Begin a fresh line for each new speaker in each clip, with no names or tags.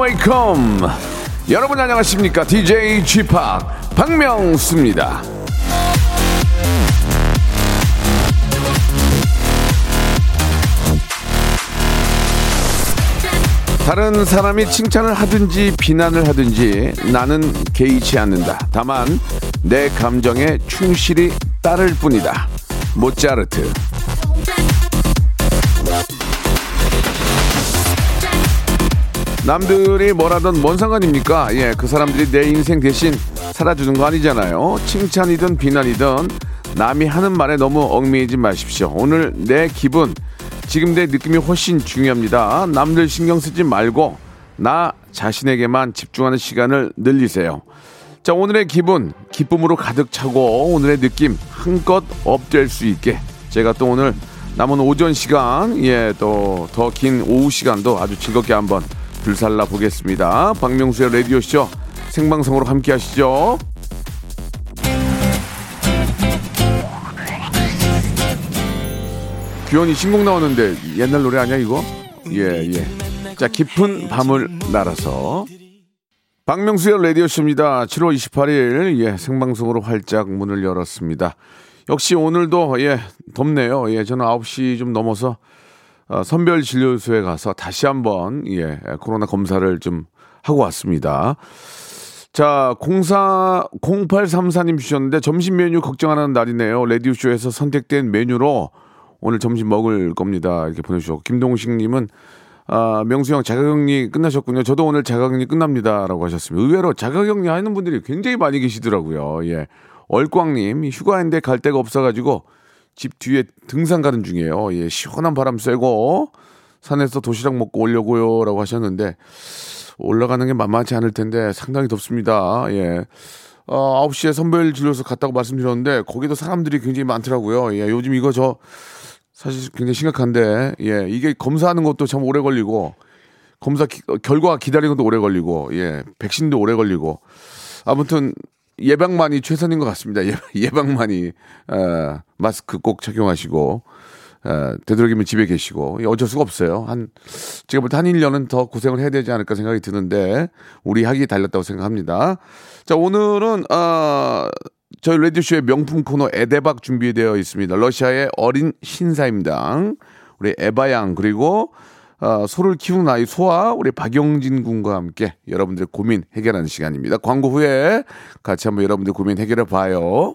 welcome. 여러분 안녕하십니까? DJ g p 박명수입니다. 다른 사람이 칭찬을 하든지 비난을 하든지 나는 개의치 않는다. 다만 내 감정에 충실히 따를 뿐이다. 모차르트. 남들이 뭐라든 뭔 상관입니까? 예, 그 사람들이 내 인생 대신 살아주는 거 아니잖아요. 칭찬이든 비난이든 남이 하는 말에 너무 얽매이지 마십시오. 오늘 내 기분, 지금 내 느낌이 훨씬 중요합니다. 남들 신경 쓰지 말고 나 자신에게만 집중하는 시간을 늘리세요. 자, 오늘의 기분, 기쁨으로 가득 차고 오늘의 느낌 한껏 업될 수 있게 제가 또 오늘 남은 오전 시간, 예, 또 더 긴 오후 시간도 아주 즐겁게 한번 불살라 보겠습니다. 박명수의 라디오쇼 생방송으로 함께 하시죠. 규현이 신곡 나오는데 옛날 노래 아니야 이거? 예 예. 자 깊은 밤을 날아서 박명수의 라디오쇼입니다. 7월 28일 예 생방송으로 활짝 문을 열었습니다. 역시 오늘도 예 덥네요. 예 저는 9시 좀 넘어서 어, 선별 진료소에 가서 다시 한번 예 코로나 검사를 좀 하고 왔습니다. 자, 04 0834님 주셨는데 점심 메뉴 걱정하는 날이네요. 라디오 쇼에서 선택된 메뉴로 오늘 점심 먹을 겁니다. 이렇게 보내주셨고 김동식님은 아, 명수 형 자가격리 끝나셨군요. 저도 오늘 자가격리 끝납니다라고 하셨습니다. 의외로 자가격리 하는 분들이 굉장히 많이 계시더라고요. 예, 얼꽝님 휴가인데 갈 데가 없어가지고 집 뒤에 등산 가는 중이에요. 예, 시원한 바람 쐬고 산에서 도시락 먹고 오려고요 라고 하셨는데 올라가는 게 만만치 않을 텐데 상당히 덥습니다. 예. 어, 9시에 선별 진료소 갔다고 말씀드렸는데 거기도 사람들이 굉장히 많더라고요. 예, 요즘 이거 저 사실 굉장히 심각한데 예, 이게 검사하는 것도 참 오래 걸리고 검사 기- 어, 결과 기다리는 것도 오래 걸리고 예, 백신도 오래 걸리고 아무튼 예방만이 최선인 것 같습니다. 예, 예방만이 어, 마스크 꼭 착용하시고 어, 되도록이면 집에 계시고 예, 어쩔 수가 없어요. 한 제가 볼 때 한 1년은 더 고생을 해야 되지 않을까 생각이 드는데 우리 학이 달렸다고 생각합니다. 자 오늘은 어, 저희 라디오쇼의 명품 코너 에데박 준비되어 있습니다. 러시아의 어린 신사임당 우리 에바양 그리고 어, 소를 키우는 아이 소아 우리 박영진 군과 함께 여러분들의 고민 해결하는 시간입니다. 광고 후에 같이 한번 여러분들 고민 해결해 봐요.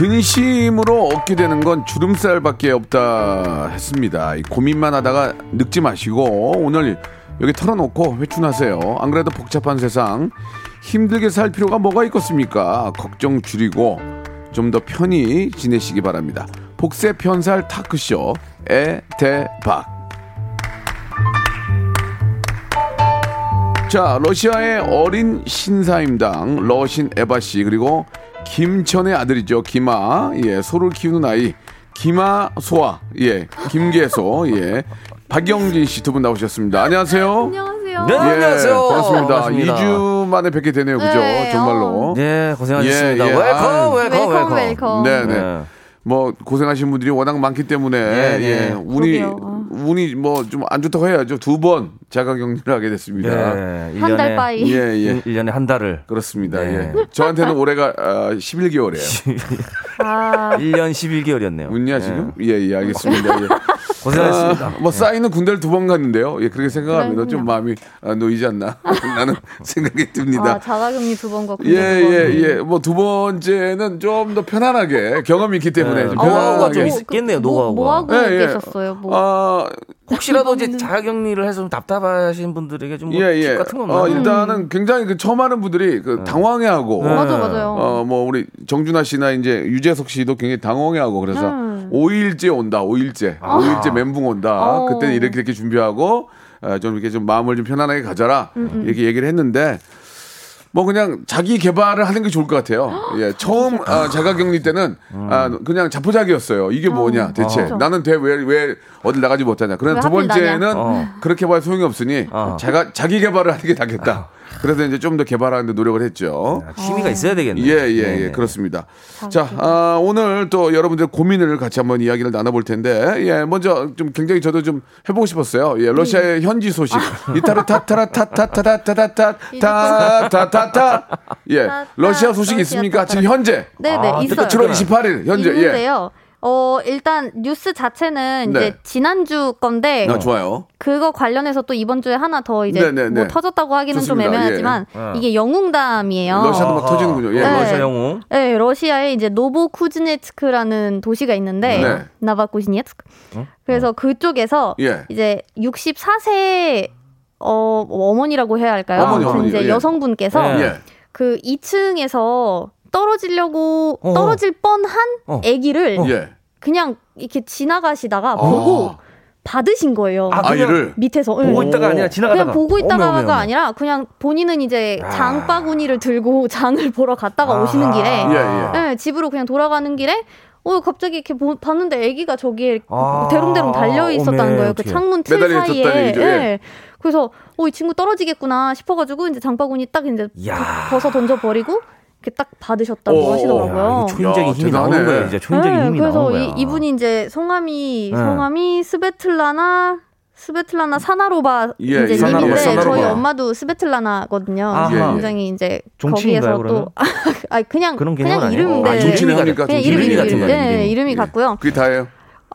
근심으로 얻게 되는 건 주름살밖에 없다 했습니다. 이 고민만 하다가 늙지 마시고 오늘 여기 털어놓고 회춘하세요. 안 그래도 복잡한 세상 힘들게 살 필요가 뭐가 있겠습니까? 걱정 줄이고 좀 더 편히 지내시기 바랍니다. 복세 편살 타크쇼 에대박 자, 러시아의 어린 신사임당 러신 에바 씨 그리고 김천의 아들이죠. 김아. 예, 소를 키우는 아이 김아 소아. 예, 김계소. 예. 박영진 씨 두 분 나오셨습니다. 안녕하세요.
안녕하세요.
네,
예,
안녕하세요.
반갑습니다.
반갑습니다.
2주 만에 뵙게 되네요. 그죠?
네,
정말로.
네, 고생하셨습니다.
예, 예.
welcome,
아유.
welcome, welcome.
네, 네.
네.
뭐 고생하신 분들이 워낙 많기 때문에
예,
예,
예.
운이
그러게요.
운이 뭐 좀 안 좋다고 해야죠. 두 번 자가 격리를 하게 됐습니다.
네,
한달
1년에,
빠이.
예, 예.
1년에 한 달을.
그렇습니다.
네.
예. 저한테는 올해가 아, 11개월이에요.
아,
1년 11개월이었네요.
웃냐 지금? 예, 예, 알겠습니다. 예.
고생하셨습니다.
아, 뭐 싸이는 군대를 두 번 갔는데요. 예, 그렇게 생각하면
그럼요.
좀 마음이 아, 놓이지 않나 라는 생각이 듭니다.
아 자가격리 두번 걷고
예, 예, 예. 뭐 두 번째는 좀 더 편안하게 경험이 있기 때문에
네.
좀
노하우가
편안하게.
좀 있- 있겠네요,
뭐,
노하우가.
뭐 하고
예, 예.
계셨어요? 뭐.
아,
혹시라도 이제 자가격리를 해서 좀 답답하신 분들에게 좀뭐
예,
팁
예.
같은 거
어? 일단은 굉장히 그 처음 하는 분들이 그 당황해하고
음. 맞아 맞아요.
어, 뭐, 우리 정준하 씨나 이제 유재석 씨도 굉장히 당황해하고 그래서
음.
5일째 온다, 5일째.
아.
5일째 멘붕 온다.
어.
그때는 이렇게 이렇게 준비하고 어, 좀 이렇게 좀 마음을 좀 편안하게 가져라.
음,
이렇게 얘기를 했는데 뭐 그냥 자기 개발을 하는 게 좋을 것 같아요. 예, 처음 아, 자가격리 때는 아, 그냥 자포자기였어요. 이게 뭐냐 대체
그렇죠.
나는 대왜 왜 어딜 나가지 못하냐. 그런 왜두
하필
번째는
어.
그렇게 봐야 소용이 없으니
어.
자가 자기 개발을 하는 게 낫겠다. 그래서 이제 좀 더 개발하는데 노력을 했죠.
아, 취미가 있어야 되겠네요.
예, 예,
네,
예,
네.
그렇습니다. 자, 아, 오늘 또 여러분들 고민을 같이 한번 이야기를 나눠볼 텐데, 예, 먼저 좀 굉장히 저도 좀 해보고 싶었어요. 예, 러시아의 현지 소식. 이타르 타타라 타타타타타타타 타타타타. 예, 러시아 소식 있습니까? 지금 현재.
네네
아,
있어요.
7월 28일 현재. 예.
있는데요. 어 일단 뉴스 자체는
네.
이제 지난주 건데
아, 좋아요.
그거 관련해서 또 이번 주에 하나 더 이제
네, 네,
뭐
네.
터졌다고 하기는 좀
좋습니다.
애매하지만
예.
이게 영웅담이에요.
러시아도 막. 터지는군요. 예.
네.
러시아 영웅.
네, 러시아에 이제 노보쿠즈네츠크라는 도시가 있는데
네.
나바쿠즈네츠크. 그래서 그쪽에서
예.
이제 64세 어 어머니라고 해야 할까요?
어머니, 어머니,
이제
예.
여성분께서
예.
예.
그 2층에서 떨어지려고
어.
떨어질 뻔한
어.
아기를
예.
그냥 이렇게 지나가시다가 보고 받으신 거예요.
아,
아이를.
밑에서
보고
응.
있다가 아니라 지나가다가.
그냥 보고 있다가가
어머, 어머, 어머.
아니라 그냥 본인은 이제
아.
장바구니를 들고 장을 보러 갔다가
아.
오시는 길에
예, 예.
네, 집으로 그냥 돌아가는 길에 어 갑자기 이렇게 보- 봤는데 아기가 저기에
아.
대롱대롱 달려 있었다는 거예요. 그. 창문 틀 사이에.
얘기죠, 예.
예. 그래서 어 이 친구 떨어지겠구나 싶어가지고 이제 장바구니 딱 이제
야.
벗어 던져 버리고 이렇게 딱 받으셨다고
오.
하시더라고요.
야, 초인적인
야,
힘이
대단하네.
나오는 거예요. 이제 초인적인
네,
힘이
그래서
나오는.
이, 이분이 이제 성함이
네.
성함이 스베틀라나 스베틀라나 사나로바
예,
이제
예,
사나로바,
님인데 저희
사나로바.
엄마도 스베틀라나거든요.
아하.
예, 예.
굉장히 이제 거기에서 또 아 그냥
그런
그냥
아니에요?
이름
아,
네.
정치인 합니까?
그냥. 이름이
이름이 같은
네,
이름이.
예.
같고요.
그게 다예요.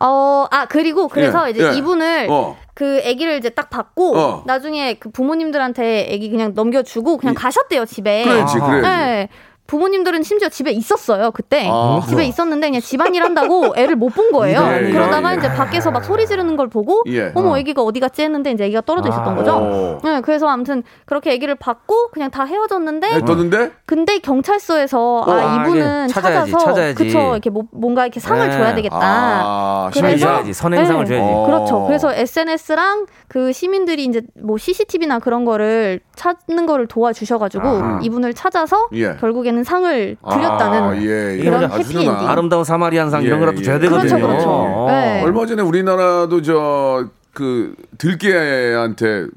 어, 아 그리고 그래서
예,
이제
예.
이분을
어.
그 아기를 이제 딱 받고
어.
나중에 그 부모님들한테 아기 그냥 넘겨주고 그냥 가셨대요 집에.
그래야지,
아하.
그래야지.
네. 부모님들은 심지어 집에 있었어요 그때
아.
집에 있었는데 그냥 집안일 한다고 애를 못 본 거예요.
예, 예,
그러다가
예.
이제 밖에서 막 소리 지르는 걸 보고
예.
어머 아기가 어디 갔지 했는데 이제 아기가 떨어져 있었던
아.
거죠.
어.
네, 그래서 아무튼 그렇게 아기를 받고 그냥 다 헤어졌는데
예, 떴는데?
근데 경찰서에서
어,
아
아,
이분은
찾아야지,
찾아서
찾아야지.
그쵸 이렇게 뭐, 뭔가 이렇게 상을
네.
줘야 되겠다.
아,
그래서-.
줘야지. 선행상을
네.
줘야지.
어.
그렇죠. 그래서 SNS랑 그 시민들이 이제 뭐 CCTV나 그런 거를 찾는 거를 도와주셔가지고
아.
이분을 찾아서
예.
결국에는 상을 드렸다는
아, 예, 예.
그런 해피엔딩.
아름다운 사마리안상 이런
예,
거라도
예.
줘야 되거든요.
그렇죠, 그렇죠.
어.
네.
얼마 전에 우리나라도 저그 들깨한테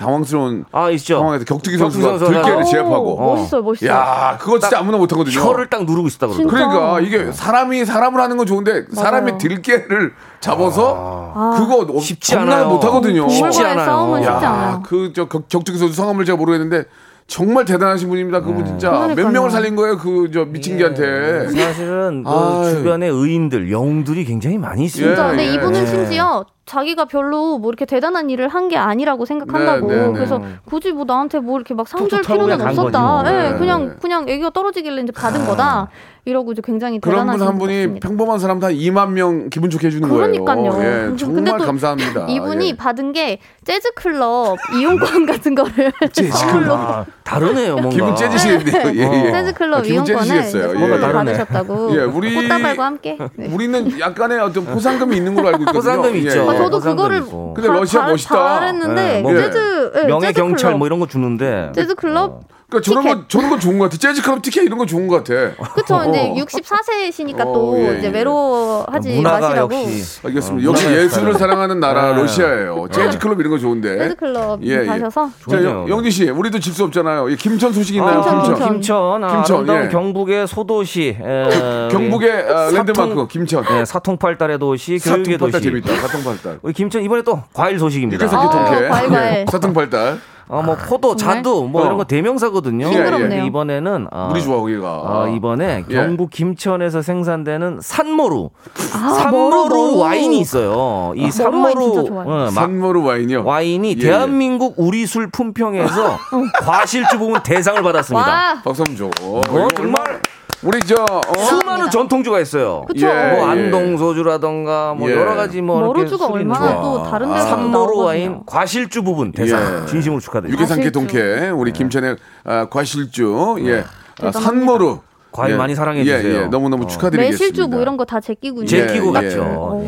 당황스러운
아 있죠.
상황에서 격투기
격투기
선수가 들깨를
오,
제압하고.
멋있어요, 멋있어요.
야, 그거 진짜 아무나 못 하거든요.
혀를 딱 누르고 있었다 그러더라고.
진짜.
그러니까 이게 사람이 사람을 하는 건 좋은데 사람이 들깨를 잡아서 그거
쉽지
겁나
않아요.
못 하거든요.
쉽지
동물과의
않아요.
싸움은 쉽지
야,
않아요.
그저 격투기 선수 성함을 제가 모르겠는데 정말 대단하신 분입니다. 그분 진짜 몇
그러니까요.
명을 살린 거예요. 그 저 미친 개한테.
사실은 그. 주변에 의인들, 영웅들이 굉장히 많이 있습니다.
진짜 근데
예,
이분은
예.
심지어 자기가 별로 뭐 이렇게 대단한 일을 한 게 아니라고 생각한다고
네, 네, 네.
그래서 굳이 뭐 나한테 뭐 이렇게 막 상줄
툭툭 털고
필요는 없었다.
뭐.
예,
네,
그냥
네.
그냥 애기가 떨어지길래 이제 받은 거다. 이러고 이제 굉장히
그런 분 한 분이
같습니다.
평범한 사람도 한 2만 명 기분 좋게 해주는
그러니까요.
거예요. 예, 정말
또
감사합니다.
이분이
예.
받은 게 재즈 클럽 이용권 같은 거를
재즈 클럽.
아, 다르네요, 뭔가.
기분 째지시겠네요. 예, 예.
재즈 클럽
아,
이용권을. 선물
예.
다르네.
받으셨다고.
예, 우리-
꽃다발과 함께. 네.
우리는 약간의 어떤 포상금이 있는 걸로 알고 있거든요.
포상금이
예,
있죠.
저도 그거를
있고.
근데 러시아 멋있다.
잘했는데
네, 뭐
재즈 예,
명예
재즈
경찰
클럽.
뭐 이런 거 주는데
재즈 클럽
그러니까 저런
티켓.
거 저런 거 좋은 것 같아. 재즈 클럽 티켓 이런 거 좋은 것 같아.
그쵸 이제
어.
64세시니까
어,
또
예,
이제
예.
외로워하지
문화가
마시라고
역시
알겠습니다.
어,
역시 예술을. 사랑하는 나라
네.
러시아예요. 재즈 클럽 이런 거 좋은데.
재즈 클럽
예, 예.
가셔서
자,
좋네요.
영- 영지 씨, 우리도 질 수 없잖아요. 이 김천 소식 있나요?
아,
김천.
김천.
김천, 아,
김천,
아름다운
예.
경북의 소도시, 에,
경북의 아,
사통-
랜드마크 김천.
네, 사통팔달의 도시, 교육의
사통팔달
도시.
재밌다. 사통팔달.
우리 김천 이번에 또 과일 소식입니다.
이렇게
어,
통쾌.
과일, 과일.
예, 사통팔달.
어, 뭐 포도, 자두 뭐
어.
이런 거 대명사거든요.
예, 예.
싱그럽네요.
이번에는 어,
물이 좋아 거기가.
어, 이번에
예.
경북 김천에서 생산되는 산모루
아,
산모루. 와인이 있어요. 이
진짜
산모루. 어, 막
산모르 와인이요.
와인이
예,
대한민국 우리 술 품평에서 과실주 부분 대상을 받았습니다.
와,
박수 한번 줘.
어, 정말
우리 저 어?
수많은 전통주가 있어요.
그쵸.
예,
뭐
예.
안동 소주라던가 뭐
예.
여러 가지 뭐 있는
얼마나
거.
또 다른
아.
데서
산모루
나오거든요.
와인 과실주 부분 대상
예.
진심으로 축하드립니다.
과실주.
동캐 우리 김천의 아, 과실주 예 아,
대단합니다.
산모루
과일
예.
많이 사랑해
예,
주세요.
예. 너무 너무
어.
축하드리겠습니다.
매실주 뭐 이런 거 다 제끼고
제-
제끼고
예,
갔죠.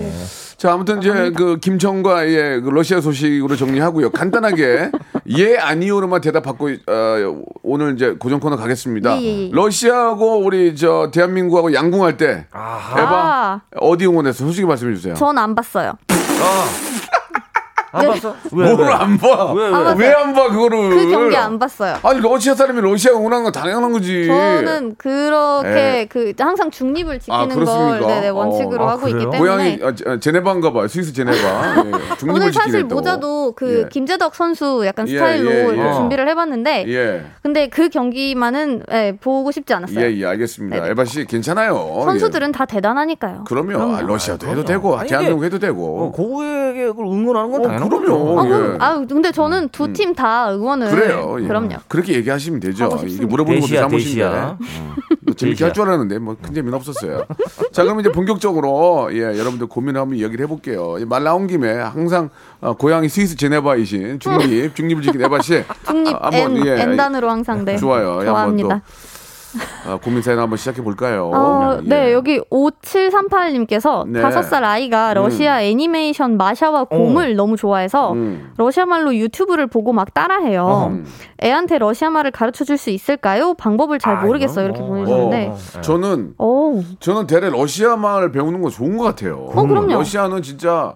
자 아무튼 이제 그 김천과의 그 러시아 소식으로 정리하고요. 간단하게 예 아니오로만 대답 받고 어, 오늘 이제 고정 코너 가겠습니다.
예, 예, 예.
러시아하고 우리 저 대한민국하고 양궁할 때
아하.
에바
아,
어디 응원했어? 솔직히 말씀해 주세요.
전 안 봤어요.
안 봤어? 왜,
뭐를
왜?
안 봐?
왜, 왜?
아,
왜 안 봐 그거를?
그 경기 안 봤어요.
아니 러시아 사람이 러시아 응원하는 건 당연한 거지.
저는 그렇게
예.
그 항상 중립을
아,
지키는
그렇습니까?
걸 네네, 원칙으로
어,
아,
하고 있기
그래요?
때문에
고향이 아, 제- 제네바인가 봐요. 스위스 제네바. 예, 중립을
오늘 사실
지키겠다고.
모자도 그
예.
김재덕 선수 약간
예,
스타일로
예, 예.
준비를 해봤는데
예.
근데 그 경기만은 예, 보고 싶지 않았어요.
예, 예, 알겠습니다.
네네.
에바 씨 괜찮아요.
선수들은
예.
다 대단하니까요.
그럼요. 아, 러시아도 해도
그럼요.
되고
아니,
대한민국 해도
어,
되고.
고국에게 그걸 응원하는 건
어,
당연한
그럼요.
거죠.
아,
예.
아, 근데 저는 두 팀 다 응원을
그래요. 예.
그럼요.
그렇게 얘기하시면 되죠. 이게. 물어보는 것도
대시야,
잘못인데.
대시야.
뭐 재밌게 할 줄 알았는데 뭐 큰 재미는 없었어요. 자, 그럼 이제 본격적으로 예, 여러분들 고민을 한번 이야기를 해볼게요. 이말 나온 김에 항상 어, 고향이 스위스 제네바이신 중립, 중립을 지킨 에바 씨.
중립
아, 한번, 예,
N단으로 항상 네.
좋아요. 예,
좋아합니다.
아, 고민 사연 한번 시작해 볼까요?
어, 네, 여기 5738님께서
네.
다섯 살 아이가 러시아 애니메이션 마샤와 곰을 너무 좋아해서
음.
러시아 말로 유튜브를 보고 막 따라해요.
음.
애한테 러시아 말을 가르쳐 줄 수 있을까요? 방법을 잘
아,
모르겠어요. 이렇게
뭐.
보내주는데.
어.
저는
오,
저는 대래 러시아 말 배우는 거 좋은 것 같아요.
어, 그럼요.
러시아는 진짜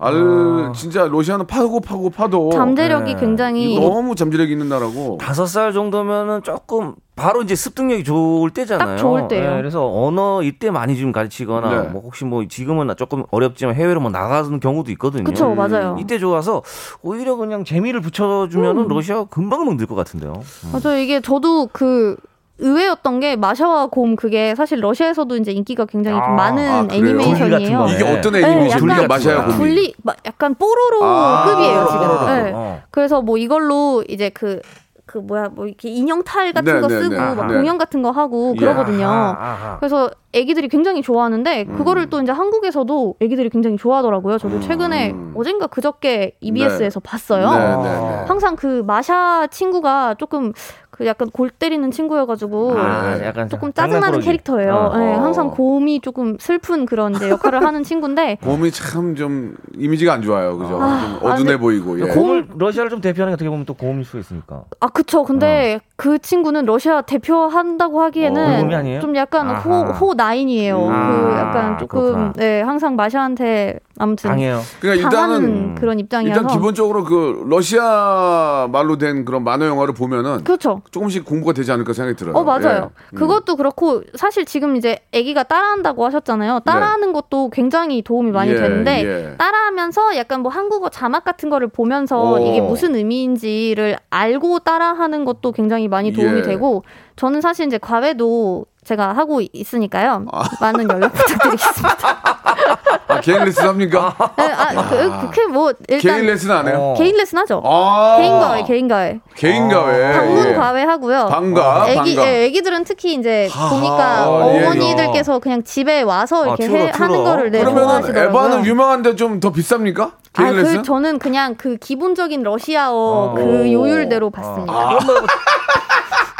알
아.
진짜 러시아는 파고 파고 파도
잠재력이
네.
굉장히
너무 잠재력이 있는 나라고.
다섯 살 정도면은 조금 바로 이제 습득력이 좋을 때잖아요.
딱 좋을 때예요.
예, 그래서 언어 이때 많이 좀 가르치거나
네.
뭐 혹시 뭐 지금은 조금 어렵지만 해외로 뭐 나가는 경우도 있거든요.
그쵸, 맞아요.
이때 좋아서 오히려 그냥 재미를 붙여주면은
음.
러시아 금방금방 늘것 같은데요.
맞아 이게 저도 그 의외였던 게 마샤와 곰 그게 사실 러시아에서도 이제 인기가 굉장히 좀
아,
많은
아?
애니메이션이에요.
이게
네.
어떤
네,
애니메이션이야
약간
마샤야 곰이.
분리 막 약간 뽀로로급이에요
아,
지금.
뽀로로.
네.
어.
그래서 뭐 이걸로 이제 그그 뭐야 뭐 이렇게 인형 탈 같은
네,
거
네,
쓰고
네.
막
네.
공연 같은 거 하고
예.
그러거든요.
아하, 아하.
그래서 애기들이 굉장히 좋아하는데
음.
그거를 또 이제 한국에서도 애기들이 굉장히 좋아하더라고요. 저도 최근에 어젠가 그저께 EBS에서 봤어요.
네, 네, 네.
항상 그 마샤 친구가 조금 그 약간 골 때리는 친구여가지고
아, 약간
조금 짜증나는. 캐릭터예요.
어.
네, 항상 곰이 조금 슬픈 그런 역할을 하는 친구인데
곰이 참 좀 이미지가 안 좋아요, 그죠?
아,
좀 어둔해
아,
보이고. 예.
곰을 러시아를 좀 대표하는 게 어떻게 보면 또 곰일 수 있으니까.
아 그쵸. 근데 그 친구는 러시아 대표한다고
어,
하기에는
곰이 아니에요?
좀 약간
아하.
호, 호 나인이에요.
음.
그
아,
약간 조금
그렇구나.
네 항상 마샤한테 아무튼
강해요.
그러니까
당하는
일단은
그런 입장이어서
일단 기본적으로 그 러시아 말로 된 그런 만화 영화를 보면은
그렇죠.
조금씩 공부가 되지 않을까 생각이 들어요.
어 맞아요.
예. 음.
그것도 그렇고 사실 지금 이제 아기가 따라한다고 하셨잖아요. 따라하는 것도 굉장히 도움이 많이
예,
되는데
예.
따라하면서 약간 뭐 한국어 자막 같은 거를 보면서
오.
이게 무슨 의미인지를 알고 따라하는 것도 굉장히 많이 도움이
예.
되고 저는 사실 이제 과외도 제가 하고 있으니까요.
아.
많은 연락 부탁드리겠습니다.
아, 개인 레슨 합니까?
네, 아, 그, 그게 뭐 일단
개인 레슨 안 해요?
어.
개인 레슨 하죠.
아.
개인 과외, 개인 과외.
개인 과외.
방문
예.
과외 하고요.
방과,
애기,
방과.
예, 애기들은 특히 이제 보니까
아, 예, 예.
어머니들께서 그냥 집에 와서 이렇게
틀어,
해- 하는
틀어.
거를 네,
그러면은
좋아하시더라고요.
에바는 유명한데 좀 더 비쌉니까? 개인
아,
레슨?
그 저는 그냥 그 기본적인 러시아어
어.
그 요율대로 봤습니다.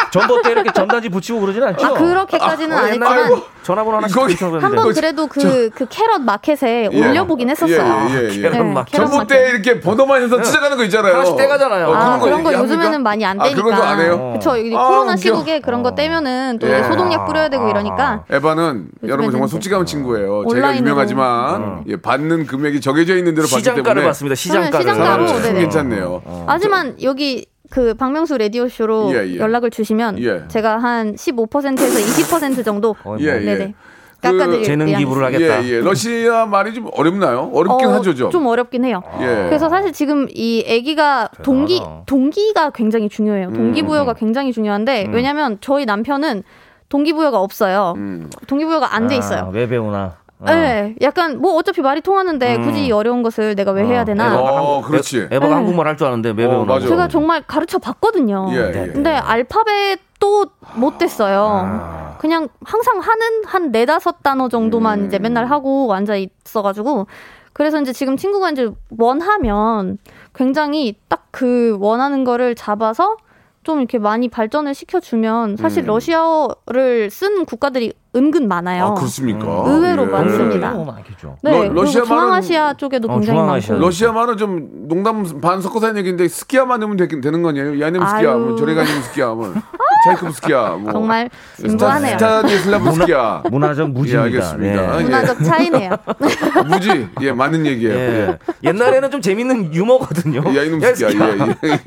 아, 전봇대 이렇게 전단지 붙이고 그러진 않죠?
아, 그렇게까지는
어,
안 했지만
전화번호 하나씩
거기-
붙여서
한번
그-
그래도 그, 그 캐럿 마켓에
예.
올려보긴 했었어요.
예, 예, 예.
네, carrot market.
전봇대. 이렇게 번호만 해서 찢어가는 거 있잖아요.
하나씩 떼가잖아요.
아, 그런 거
얘기합니까?
요즘에는 많이 안
아,
떼니까.
그런 거안 해요?
그쵸.
아,
코로나
웃겨.
시국에 그런 거 떼면은 또
예.
소독약 뿌려야 되고 이러니까.
에바는 여러분 정말 솔직한 친구예요. 제가. 유명하지만 예, 받는 금액이 정해져 있는 대로 받기
시장가를
때문에
봤습니다. 시장가를.
시장가로,
사람 참
네네.
괜찮네요.
하지만 여기 그 박명수 라디오 쇼로
예, 예.
연락을 주시면
예.
제가 한 15%에서 20% 정도
거의
예,
뭐
예.
네네. 깎아드릴
재능
의향이
기부를
있습니다.
하겠다.
예, 예. 러시아 말이 좀 어렵나요? 어렵긴
어,
하죠, 좀.
좀 어렵긴 해요.
예.
그래서 사실 지금 이 아기가 동기. 동기가 굉장히 중요해요. 동기부여가 굉장히 중요한데 왜냐면 저희 남편은 동기부여가 없어요.
음.
동기부여가 안 돼 있어요.
아, 왜 배우나? 어.
네, 약간 뭐 어차피 말이 통하는데 굳이 이 어려운 것을 내가 왜 해야 되나?
에바가
어,
한국-
그렇지.
에- 에바가
네.
한국말 할 줄 아는데 왜
어,
배우나?
맞아.
제가 정말 가르쳐 봤거든요.
예, 예.
근데 알파벳도 못 됐어요.
아.
그냥 항상 하는 한 네다섯 단어 정도만
음.
이제 맨날 하고 앉아 있어가지고 그래서 이제 지금 친구가 이제 원하면 굉장히 딱 그 원하는 거를 잡아서 좀 이렇게 많이 발전을 시켜주면 사실
음.
러시아어를 쓴 국가들이 은근 많아요.
아, 그렇습니까?
의외로
예.
많습니다.
많겠죠.
네,
러- 말은-
중앙아시아 쪽에도
어,
굉장히
중앙아시아.
많고.
러시아 말은 좀 농담 반 섞어서 하는 얘기인데 스키야만 넣으면 되, 되는 거 아니에요 야님 스키야. 뭐 저래가님 스키야, 뭐 차이콥 스키야, 뭐
정말 진부하네요.
스타니슬라브스키야.
문화적 무지입니다.
예, 알겠습니다.
네.
예.
문화적 차이네요.
무지, 예, 맞는 얘기예요.
예.
예.
옛날에는 좀 재밌는 유머거든요.
야 이놈
야,
스키야, 예, 예.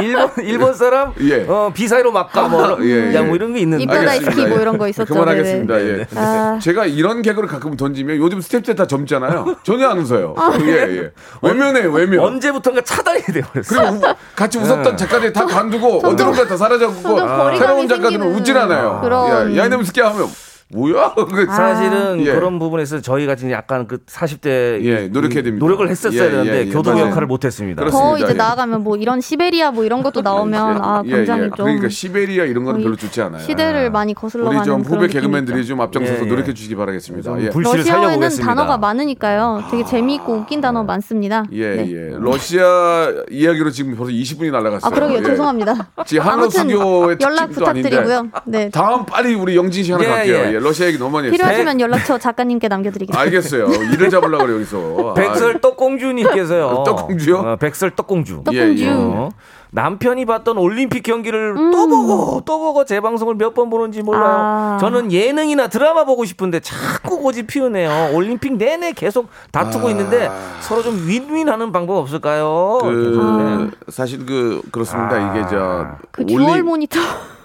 일본 일본 사람
예.
어, 비사이로 막가 뭐,
예, 예.
야, 뭐 이런 게 있는데.
이쁘다
알겠습니다.
스키 뭐
예.
이런 거 있었죠.
그만하겠습니다.
네네.
예.
아.
제가 이런 개그를 가끔 던지면 요즘 스텝들 다 젊잖아요. 전혀 안 웃어요. 예, 예. 외면해요, 외면.
언제부턴가 차단이 되어버렸어.
그리고 우- 같이 웃었던 작가들 다 관두고 어디론가 다 사라졌고 새로운 작가들은 웃질 않아요. 야, 야이놈 스키 하면 뭐야? 그-
사실은
예.
그런 부분에서 저희가 지금 약간 그 40대
예, 노력해야 됩니다.
노력을 했었어야
예,
되는데
예, 예,
교도
맞아요.
역할을 못 했습니다.
그렇습니다.
더 이제
예.
나아가면 뭐 이런 시베리아 뭐 이런 것도 나오면 아
예,
굉장히
예.
좀
그러니까 시베리아 이런 거는
거의
별로 좋지 않아요.
시대를 많이
우리
거슬러가는
좀
그런
후배 개그맨들이
있죠.
좀 앞장서서
예, 예.
노력해 주시기 바라겠습니다.
좀
예.
살려보겠습니다.
단어가 많으니까요. 되게 재미있고 웃긴 단어 많습니다.
예,
네.
예. 러시아 이야기로 지금 벌써 20분이 날아갔어요.
아 그러게요.
예.
죄송합니다.
지금 한국
아무튼
수교의
연락. 부탁드리고요. 네.
다음 빨리 우리 영진 씨 하나
예,
갈게요. 러시아 얘기 너무 많이 했어요.
필요하시면 연락처 작가님께 남겨드리겠습니다.
알겠어요. 일을 잡으려고 그래 여기서.
백설 떡공주님께서요.
아, 떡공주요?
어, 백설 떡공주.
떡공주.
예, 예.
어, 남편이 봤던 올림픽 경기를
음.
또 보고 또 보고 제 방송을 몇 번 보는지 몰라요.
아.
저는 예능이나 드라마 보고 싶은데 자꾸 고집 피우네요. 올림픽 내내 계속 다투고
아.
있는데 서로 좀 윈윈하는 방법 없을까요?
그 사실 그 그렇습니다.
아.
이게 저
그
올림-
모니터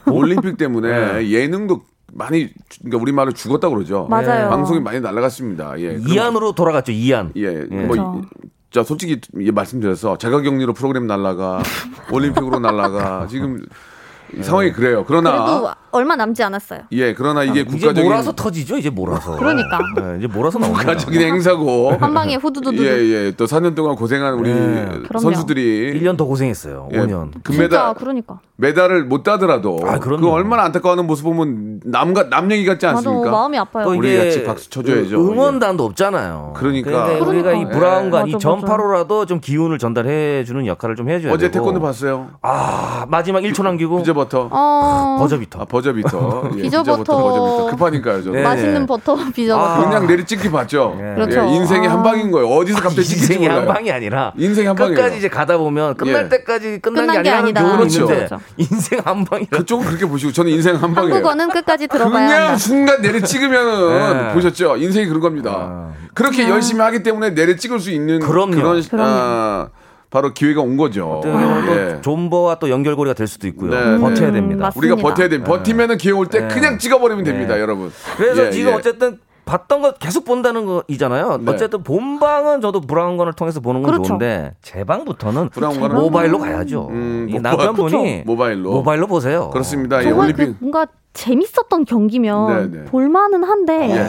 올림픽 때문에
네.
예능도 많이 주- 그러니까 우리 말로 죽었다 그러죠.
맞아요.
방송이 많이 날아갔습니다. 예.
이안으로 돌아갔죠. 이안.
예,
예.
뭐,
그렇죠.
이- 자, 솔직히 예, 말씀드려서 자가격리로 프로그램 날라가, 올림픽으로 날라가, 지금 이 상황이 그래요. 그러나,
그래도 얼마 남지 않았어요.
예, 그러나 이게
이제
국가적인,
몰아서 터지죠. 이제 몰아서.
그러니까.
네, 이제 몰아서 나옵니다.
국가적인 행사고,
한 방에 후두두두.
예, 예, 또 4년 동안 고생한 우리
네.
선수들이
1년 더 고생했어요.
예,
5년.
진짜
금메달,
그러니까.
메달을 못 따더라도,
아. 그
얼마나 안타까워하는 모습 보면 남과, 남 얘기 같지
맞아
않습니까?
마음이 아파요.
또
우리 같이 박수 쳐줘 야죠.
응원단도 없잖아요.
그러니까.
우리가 이
그러니까.
브라운관
예.
이
맞아,
전파로라도 좀 기운을 전달해 주는 역할을 좀 해줘야
어제
되고.
태권도 봤어요.
아 마지막 1초 남기고
비저버터.
어,
버저비터.
아, 버저비터. 예,
비저버터.
버저비터. 급하니까요, 저는.
네.
맛있는 버터 비저
아.
버터.
그냥 내리 찍기 봤죠.
예.
그렇죠.
예, 인생의
아.
한 방인 거예요. 어디서 갑자기 찍힐지
인생이
몰라요.
한 방이 아니라
인생이 한 방이에요.
끝까지 이제 가다 보면 끝날
예.
때까지 끝난,
끝난 게게
아니라는
아니다.
그렇죠.
그렇죠.
인생 한 방이라.
그쪽은 그렇게 보시고 저는 인생 한 방이에요.
한국어는 끝까지 들어봐야
그냥
한다.
순간 내리 찍으면은
네.
보셨죠? 인생이 그런 겁니다. 그렇게 열심히 하기 때문에 내리 찍을 수 있는
그럼요.
런
그럼요.
아, 바로 기회가 온 거죠.
경우는 또
예.
존버와 또 연결고리가 될 수도 있고요.
네,
버텨야
음, 됩니다.
우리가 버텨야 돼. 버티면은 기회 올때
네.
그냥 찍어버리면
네.
됩니다, 여러분.
그래서
예,
지금
예.
어쨌든 봤던 거 계속 본다는 거이잖아요.
네.
어쨌든 본방은 저도 브라운관을 통해서 보는 건
그렇죠.
좋은데 재방부터는
브라운관은
모바일로 가야죠.
음,
이
뭐,
남편분이
모바일로.
모바일로 보세요.
그렇습니다. 예,
정말
올림픽
그 뭔가 재밌었던 경기면
네, 네.
볼만은 한데
예.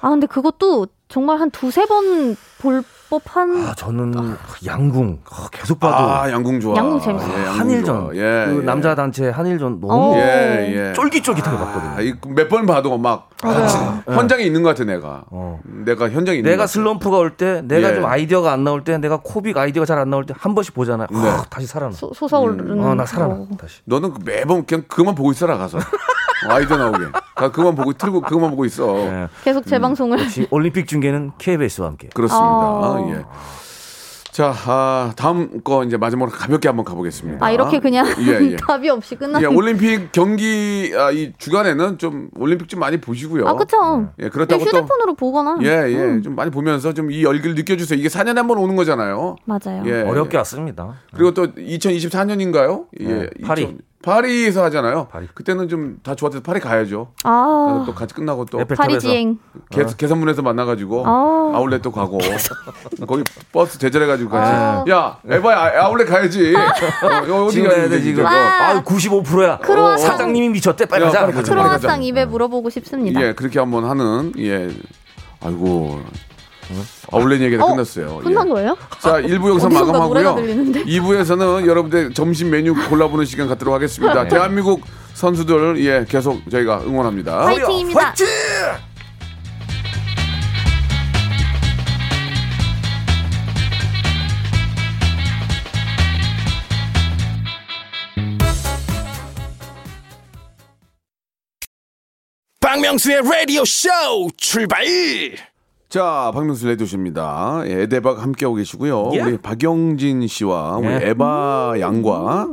아 근데 그것도 정말 한 두세 번볼 법한
아 저는 양궁 아, 계속 봐도
아, 양궁 좋아.
양궁 재밌어요.
예, 양궁
한일전
좋아. 예,
그
예.
남자 단체 한일전 너무
어.
예, 예.
쫄깃쫄깃하게 봤거든요.
아, 몇번 봐도 막 같이 현장에 있는 것 같아 내가.
어.
내가 현장에 있는 것
내가. 슬럼프가 올 때, 내가
예.
좀 아이디어가 안 나올 때, 내가 코빅 아이디어가 잘 안 나올 때 한 번씩 보잖아요.
네.
아, 다시 살아나.
소- 솟아오르는
어, 나 살아나.
거.
다시.
너는 그 매번 그냥 그만 보고 있어라 가서 어, 아이디어 나오게. 가 그만 보고 틀고 그만 보고 있어.
예.
계속 재방송을
역시 올림픽 중계는 KBS와 함께.
그렇습니다.
어.
예. 자, 아, 다음 거 이제 마지막으로 가볍게 한번 가보겠습니다.
아 이렇게 그냥
예, 예.
답이 없이 끝나는
예, 올림픽 경기 아, 이 주간에는 좀 올림픽 좀 많이 보시고요.
아 그쵸
예, 그렇다고 또
휴대폰으로 보거나
예, 예.
음,
좀 많이 보면서 좀 이 열기를 느껴주세요. 이게 4년에 한 번 오는 거잖아요.
맞아요
예.
어렵게 왔습니다.
그리고 또 2024년인가요? 예.
네, 파리.
파리에서 하잖아요.
파리.
그때는 좀 다 좋았을 때 파리 가야죠.
아,
또 같이 끝나고 또.
파리지행.
개, 개선문에서 만나가지고
아.
아울렛도 가고 거기 버스 대절해가지고 같이
아.
야 에바야 아- 아울렛 가야지 어, 어디
지금
가야
돼 지금.
와.
아 95%야.
크로아상.
사장님이 미쳤대. 빨리 가자.
크로아상 입에 물어보고 싶습니다.
예 그렇게 한번 하는 예 아이고 아울렛 얘기가
어?
끝났어요.
끝난
예.
거예요?
자, 1부 여기서 마감하고요.
노래가 들리는데?
2부에서는 여러분들 점심 메뉴 골라보는 시간 갖도록 하겠습니다. 대한민국 선수들 예 계속 저희가 응원합니다.
파이팅입니다.
화이팅!
박명수의 라디오 쇼 출발
자, 박명수 레디오십니다. 예, 에데박 함께하고 계시고요.
예.
우리 박영진 씨와 우리
예.
에바 양과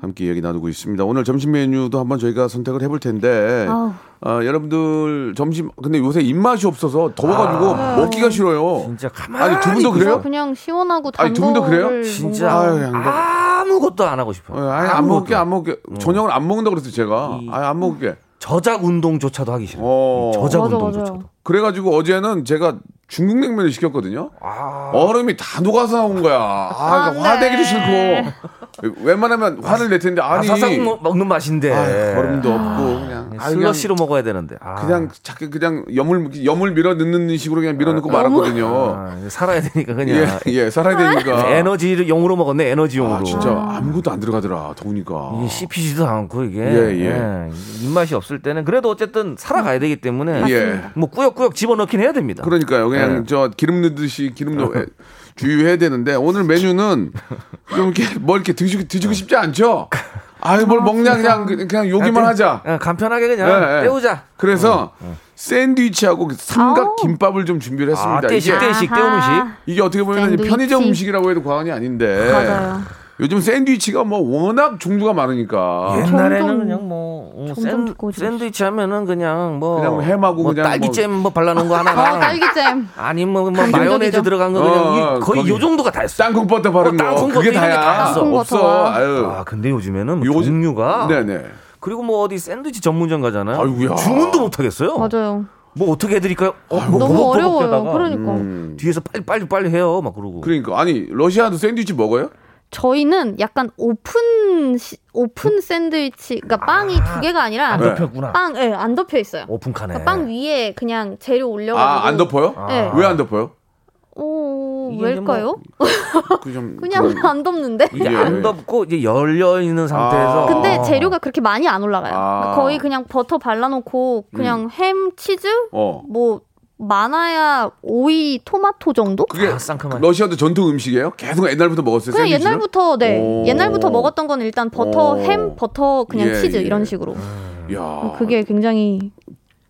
함께 얘기 나누고 있습니다. 오늘 점심 메뉴도 한번 저희가 선택을 해볼 텐데.
아,
여러분들 점심, 근데 요새 입맛이 없어서 더워가지고 먹기가 싫어요.
진짜 가만히
아니, 두 분도 그래요?
그냥 시원하고 단
아니, 두 분도 그래요?
진짜.
뭔가-
아유.
아무것도 안 하고 싶어.
어, 아니, 안. 먹을게, 안 먹을게. 저녁을 안 먹는다고 그랬어요, 제가.
이-
아니, 안 먹을게.
저작 운동조차도 하기 싫어.
어.
저작
맞아,
운동조차도.
맞아요.
그래가지고 어제는 제가 중국 냉면을 시켰거든요.
아.
얼음이 다 녹아서 나온 거야. 아, 그러니까
안
화내기도
돼.
싫고. 웬만하면 화를 낼 텐데 아니.
아사상 먹- 먹는 맛인데.
아유, 얼음도 없고 그냥 아,
슬러시로 먹어야 되는데. 아.
그냥 자꾸 그냥 염을 염을 밀어 넣는 식으로 그냥 밀어 넣고 말았거든요.
아, 살아야 되니까 그냥
예, 예, 살아야 되니까.
에너지를 용으로 먹었네 에너지용으로.
아, 진짜 아무것도 안 들어가더라. 더우니까.
이게 씹히지도 않고 이게
예, 예.
예, 입맛이 없을 때는 그래도 어쨌든 살아가야 되기 때문에
예.
뭐 꾸역꾸역 집어넣긴 해야 됩니다.
그러니까요. 그냥
예.
저 기름 넣듯이 기름 넣 주의해야 되는데 오늘 메뉴는 좀 이렇게 뭘 이렇게 드시고 드시고 싶지 않죠? 아유 뭘 먹냐 그냥 그냥 요기만 하자.
예, 간편하게 그냥
예, 예.
때우자.
그래서 샌드위치하고 그 삼각. 김밥을 좀 준비를 했습니다.
아, 떼식
이게,
떼식 음식.
아하.
이게 어떻게 보면
샌드위치.
편의점 음식이라고 해도 과언이 아닌데
맞아요.
요즘 샌드위치가 뭐 워낙 종류가 많으니까
옛날에는 그냥 뭐 어, 샌, 샌드위치 하면은 그냥 뭐
그냥 햄하고
뭐
그냥
딸기잼 뭐 발라놓은 거
어,
하나랑
딸기잼.
아니면 뭐, 뭐. 마요네즈 들어간 거 그냥
어,
이-
어,
거의 요 정도가 다 했어.
땅콩 버터 바른
어,
거
땅콩
그게 다야.
있어.
땅콩
없어. 아유.
아 근데 요즘에는 뭐
요즘-
종류가
네네.
그리고 뭐 어디 샌드위치 전문점 가잖아요.
아이고야.
주문도 못 하겠어요.
맞아요.
뭐 어떻게 해드릴까요? 어, 뭐
너무 어려워요. 그러니까.
음.
뒤에서 빨리 빨리 빨리 해요. 막 그러고.
그러니까 아니 러시아도 샌드위치 먹어요?
저희는 약간 오픈 시- 오픈 샌드위치, 그러니까 빵이 두 개가 아니라
안
네.
덮였구나.
빵, 예, 안 덮여 있어요.
오픈카네.
그러니까 빵 위에 그냥 재료 올려가지고.
아 안 덮어요?
네.
왜안 덮어요?
오, 왜일까요?
그좀
그냥 안 덮는데.
이게
예.
안 덮고 이제 열려 있는 상태에서.
근데
어.
재료가 그렇게 많이 안 올라가요.
아.
거의 그냥 버터 발라놓고 그냥 햄, 치즈,
어.
뭐 많아야 오이, 토마토 정도?
그게
아, 상큼한.
러시아도 전통 음식이에요? 계속 옛날부터 먹었어요.
그냥
샌드위치는?
옛날부터 네
오.
옛날부터 먹었던 건 일단 버터,
오.
햄, 버터, 그냥
예,
치즈
예.
이런 식으로.
야,
그게 굉장히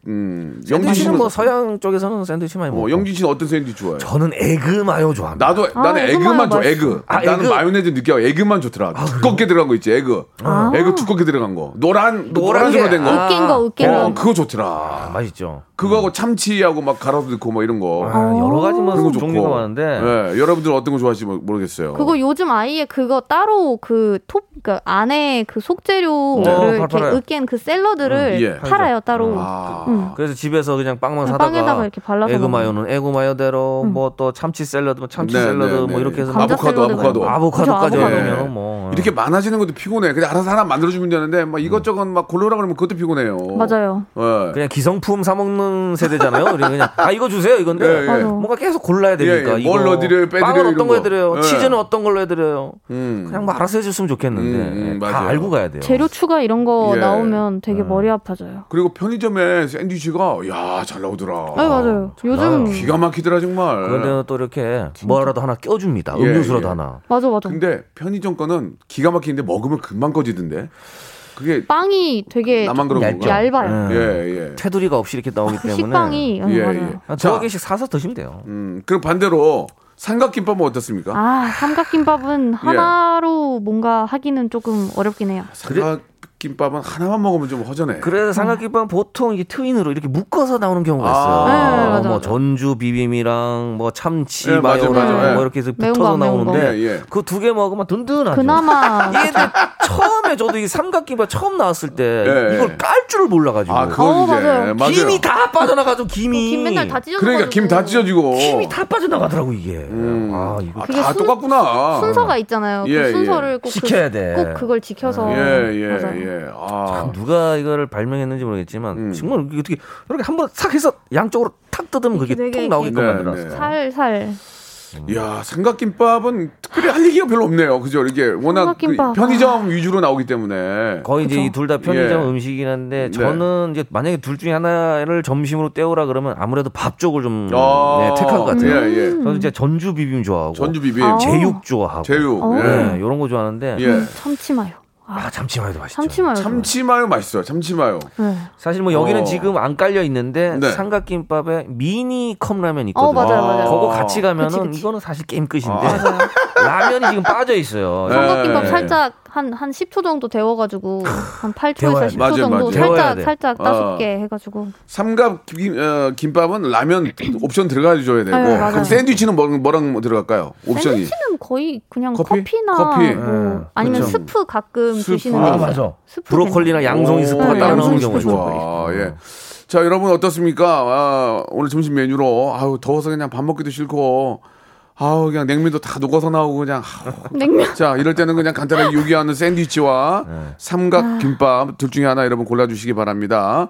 음, 영진
샌드위치는
씨는
뭐 서양 쪽에서는 샌드위치 많이.
어, 영진 씨는 어떤 샌드위치 좋아해요?
저는 egg mayo 좋아합니다.
나도
아,
나는 egg egg만 좋아. egg.
아,
나는
egg?
마요네즈 느끼하고 egg만 좋더라. 두껍게 들어간 거 있지. egg.
아.
egg 두껍게 들어간 거. 노란. 노란색으로 된 거.
아.
으깬 거, 으깬
어,
거.
그거 좋더라.
아, 맛있죠.
그거하고 참치하고 막 갈아서 넣고 뭐 이런 거.
아, 여러 가지 뭐
그런 거 좋고.
종류가 많은데.
예, 여러분들 어떤 거 좋아하실지 모르- 모르겠어요.
그거 요즘 아이의 그거 따로 그 톱, 그 안에 그 속재료를
네,
이렇게
팔아요.
으깬 그 샐러드를
음, 예.
팔아요 따로.
아.
음.
그래서 집에서 그냥 빵만
그냥
사다가
빵에다가 이렇게 발라서
egg. mayo는 egg mayo대로 뭐 또 참치 샐러드 뭐 참치
네,
샐러드
네,
뭐
네.
이렇게 해서
감자
아보카도,
샐러드
아보카도.
아보카도까지
아보카도.
넣으면 뭐
이렇게 많아지는 것도 피곤해. 그냥 알아서 하나 만들어주면 되는데 막 이것저것 막 고르라 그러면 그것도 피곤해요.
맞아요.
예.
그냥 기성품 사 먹는 세대잖아요. 우리 그냥 아 이거 주세요 이건데
예, 예.
뭔가 계속 골라야 되니까
예, 예. 뭘 넣어드려요, 빼드려요,
빵은 어떤 거
거.
해드려요
예.
치즈는 어떤 걸로 해드려요
음.
그냥 뭐 알아서 해줬으면 좋겠는데
음, 음,
예, 다
맞아요.
알고 가야 돼요
재료 추가 이런 거
예.
나오면 되게 머리 아파져요.
그리고 편의점에 샌드위치가 야 잘 나오더라.
네 맞아요. 요즘
기가 막히더라 정말.
그런데 또 이렇게 뭐라도 하나 껴줍니다
예,
음료수라도
예.
하나
맞아 맞아.
근데 편의점 거는 기가 막히는데 먹으면 금방 꺼지던데. 그게
빵이 되게
나만 그런
얇죠.
건가?
얇아요.
예.
예, 예.
테두리가 없이 이렇게 나오기 때문에
식빵이 응,
예,
맞아요.
예.
두어 개씩 사서 드시면 돼요
음, 그럼 반대로 삼각김밥은 어떻습니까?
아 삼각김밥은 하나로 뭔가 하기는 조금 어렵긴 해요.
삼각 김밥은 하나만 먹으면 좀 허전해.
그래서 삼각김밥은 보통 이게 트윈으로 이렇게 묶어서 나오는 경우가 있어요.
아.
네, 맞아,
뭐
맞아.
전주 비빔이랑 뭐 참치
네, 맞아,
마요랑
맞아.
뭐 이렇게 해서 붙어서. 나오는데
예, 예.
그두 개 먹으면 든든하죠.
그나마
이게 처음에 저도 이 삼각김밥 처음 나왔을 때
예,
이걸
예.
깔 줄을 몰라가지고
아, 그건
어,
이제
맞아요.
맞아요.
김이 다 빠져나가지고 김이
김 맨날 다 찢어져.
그러니까 김 다 찢어지고.
김이 다 빠져나가더라고 이게.
음.
아 이거
아, 다
순-
똑같구나.
순서가 있잖아요.
예,
그 순서를 꼭,
지켜야
그,
돼.
꼭 그걸 지켜서.
예, 예,
맞아요.
예. 아.
누가 이거를 발명했는지 모르겠지만
음.
정말 어떻게 이렇게 한번 싹 해서 양쪽으로 탁 뜯으면 그게
되게
나오게끔
네,
만들었어요.
네.
살살.
야, 삼각김밥은 특별히 할 얘기가 별로 없네요. 그죠? 이게 워낙 그. 편의점 위주로 나오기 때문에.
거의 이제 이둘다 편의점
예.
음식이긴 한데
네.
저는 이제 만약에 둘 중에 하나를 점심으로 때우라 그러면 아무래도 밥 쪽을 좀
아,
네, 택할 것 같아요.
예, 예.
저는 이제 전주 비빔 좋아하고
전주 비빔.
아.
제육 좋아하고
제육.
어.
예.
네, 이런 거 좋아하는데
예.
참치마요.
아 참치마요도 맛있죠.
참치마요.
참치마요 맛있어요. 참치마요.
네.
사실 뭐 여기는
어.
지금 안 깔려 있는데
네.
삼각김밥에 미니 컵라면 있거든요.
어 맞아요 맞아요.
그거 같이 가면은
그치, 그치.
이거는 사실 게임 끝인데
아.
라면이 지금 빠져 있어요.
네.
삼각김밥
예.
살짝 한 한 10초 정도 데워가지고 한 8초에서
데워야 돼.
10초
맞아요,
정도
맞아요.
데워야
살짝
돼.
살짝
아.
따숩게 해가지고
삼각 김, 어, 김밥은 라면 옵션 들어가줘야 되고.
네.
그럼 샌드위치는 뭐, 뭐랑 들어갈까요? 옵션이.
샌드위치는 거의 그냥
커피?
커피? 나
커피.
뭐
네,
아니면
그쵸.
스프 가끔
스프.
주시는
아,
데 있어요.
맞아.
스프
브로콜리나 양송이
오,
스프가
네,
따로 나오는
스프
경우가
좋아. 예. 자, 여러분 어떻습니까? 아, 오늘 점심 메뉴로 아우 더워서 그냥 밥 먹기도 싫고 아우 그냥 냉면도 다 녹아서 나오고 그냥.
냉면
자, 이럴 때는 그냥 간단하게 요기하는 샌드위치와
네.
삼각 김밥 둘 중에 하나 여러분 골라 주시기 바랍니다.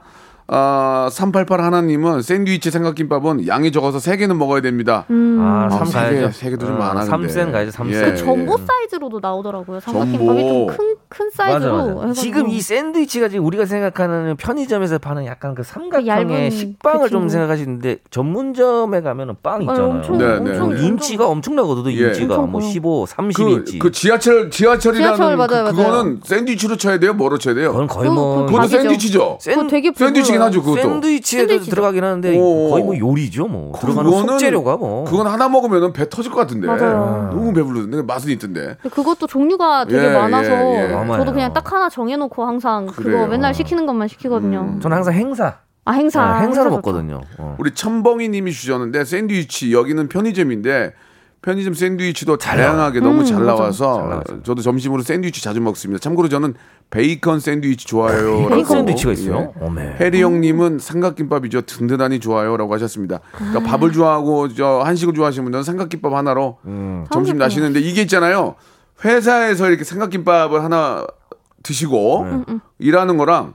아, 388 하나님은 샌드위치 삼각김밥은 양이 적어서 세개는 먹어야 됩니다.
아,
아, 삼세 개,
가야죠.
세 개도 좀
어,
많아, 근데.
3센 가야죠, 3센.
예,
그 점보 사이즈로도 나오더라고요. 삼각김밥이
점보.
좀큰 큰 사이즈로.
맞아, 맞아. 지금 이 샌드위치가 지금 우리가 생각하는 편의점에서 파는 약간 그 삼각형의
얇은
식빵을 그좀
친구.
생각하시는데 전문점에 가면은 빵
아,
있잖아요.
엄청
네, 네.
엄청
네.
엄청
인치가 엄청나거든요.
예.
인치가
엄청
뭐
커요.
15,
그,
30인치.
그 지하철 지하철이라는
지하철, 맞아요,
그,
맞아요.
그 거는 샌드위치로 쳐야 돼요, 뭐로 쳐야 돼요?
그건 거의
그- 뭐그
그것도. 샌드위치죠.
샌-
그거 되게
샌드위치긴. 하죠, 그것도.
샌드위치에도
샌드위치죠.
들어가긴 하는데
오.
거의 뭐 요리죠, 뭐. 들어가는
그거는-
속재료가 뭐.
그건 하나 먹으면 배 터질 것 같은데.
맞아요.
너무 배부르는데 맛은 있던데.
그것도 종류가 되게
예,
많아서
예, 예.
많아요.
저도 그냥 딱 하나 정해놓고 항상
그래요.
그거 맨날 시키는 것만 시키거든요.
저는 항상 행사.
아 행사.
네, 행사로
행사
먹거든요. 어.
우리 첨벙이님이 주셨는데 샌드위치 여기는 편의점인데 편의점 샌드위치도 다양하게 너무
음,
잘. 나와서
잘.
저도 점심으로 샌드위치 자주 먹습니다. 참고로 저는 베이컨 샌드위치 좋아요.
베이컨 샌드위치가 있어요?
예.
어메.
해리 형님은 삼각김밥이죠. 든든하니 좋아요라고 하셨습니다. 그러니까 밥을 좋아하고 저 한식을 좋아하시는 분들은 삼각김밥 하나로
음.
점심. 나시는데 이게 있잖아요. 회사에서 이렇게 삼각김밥을 하나 드시고 일하는 거랑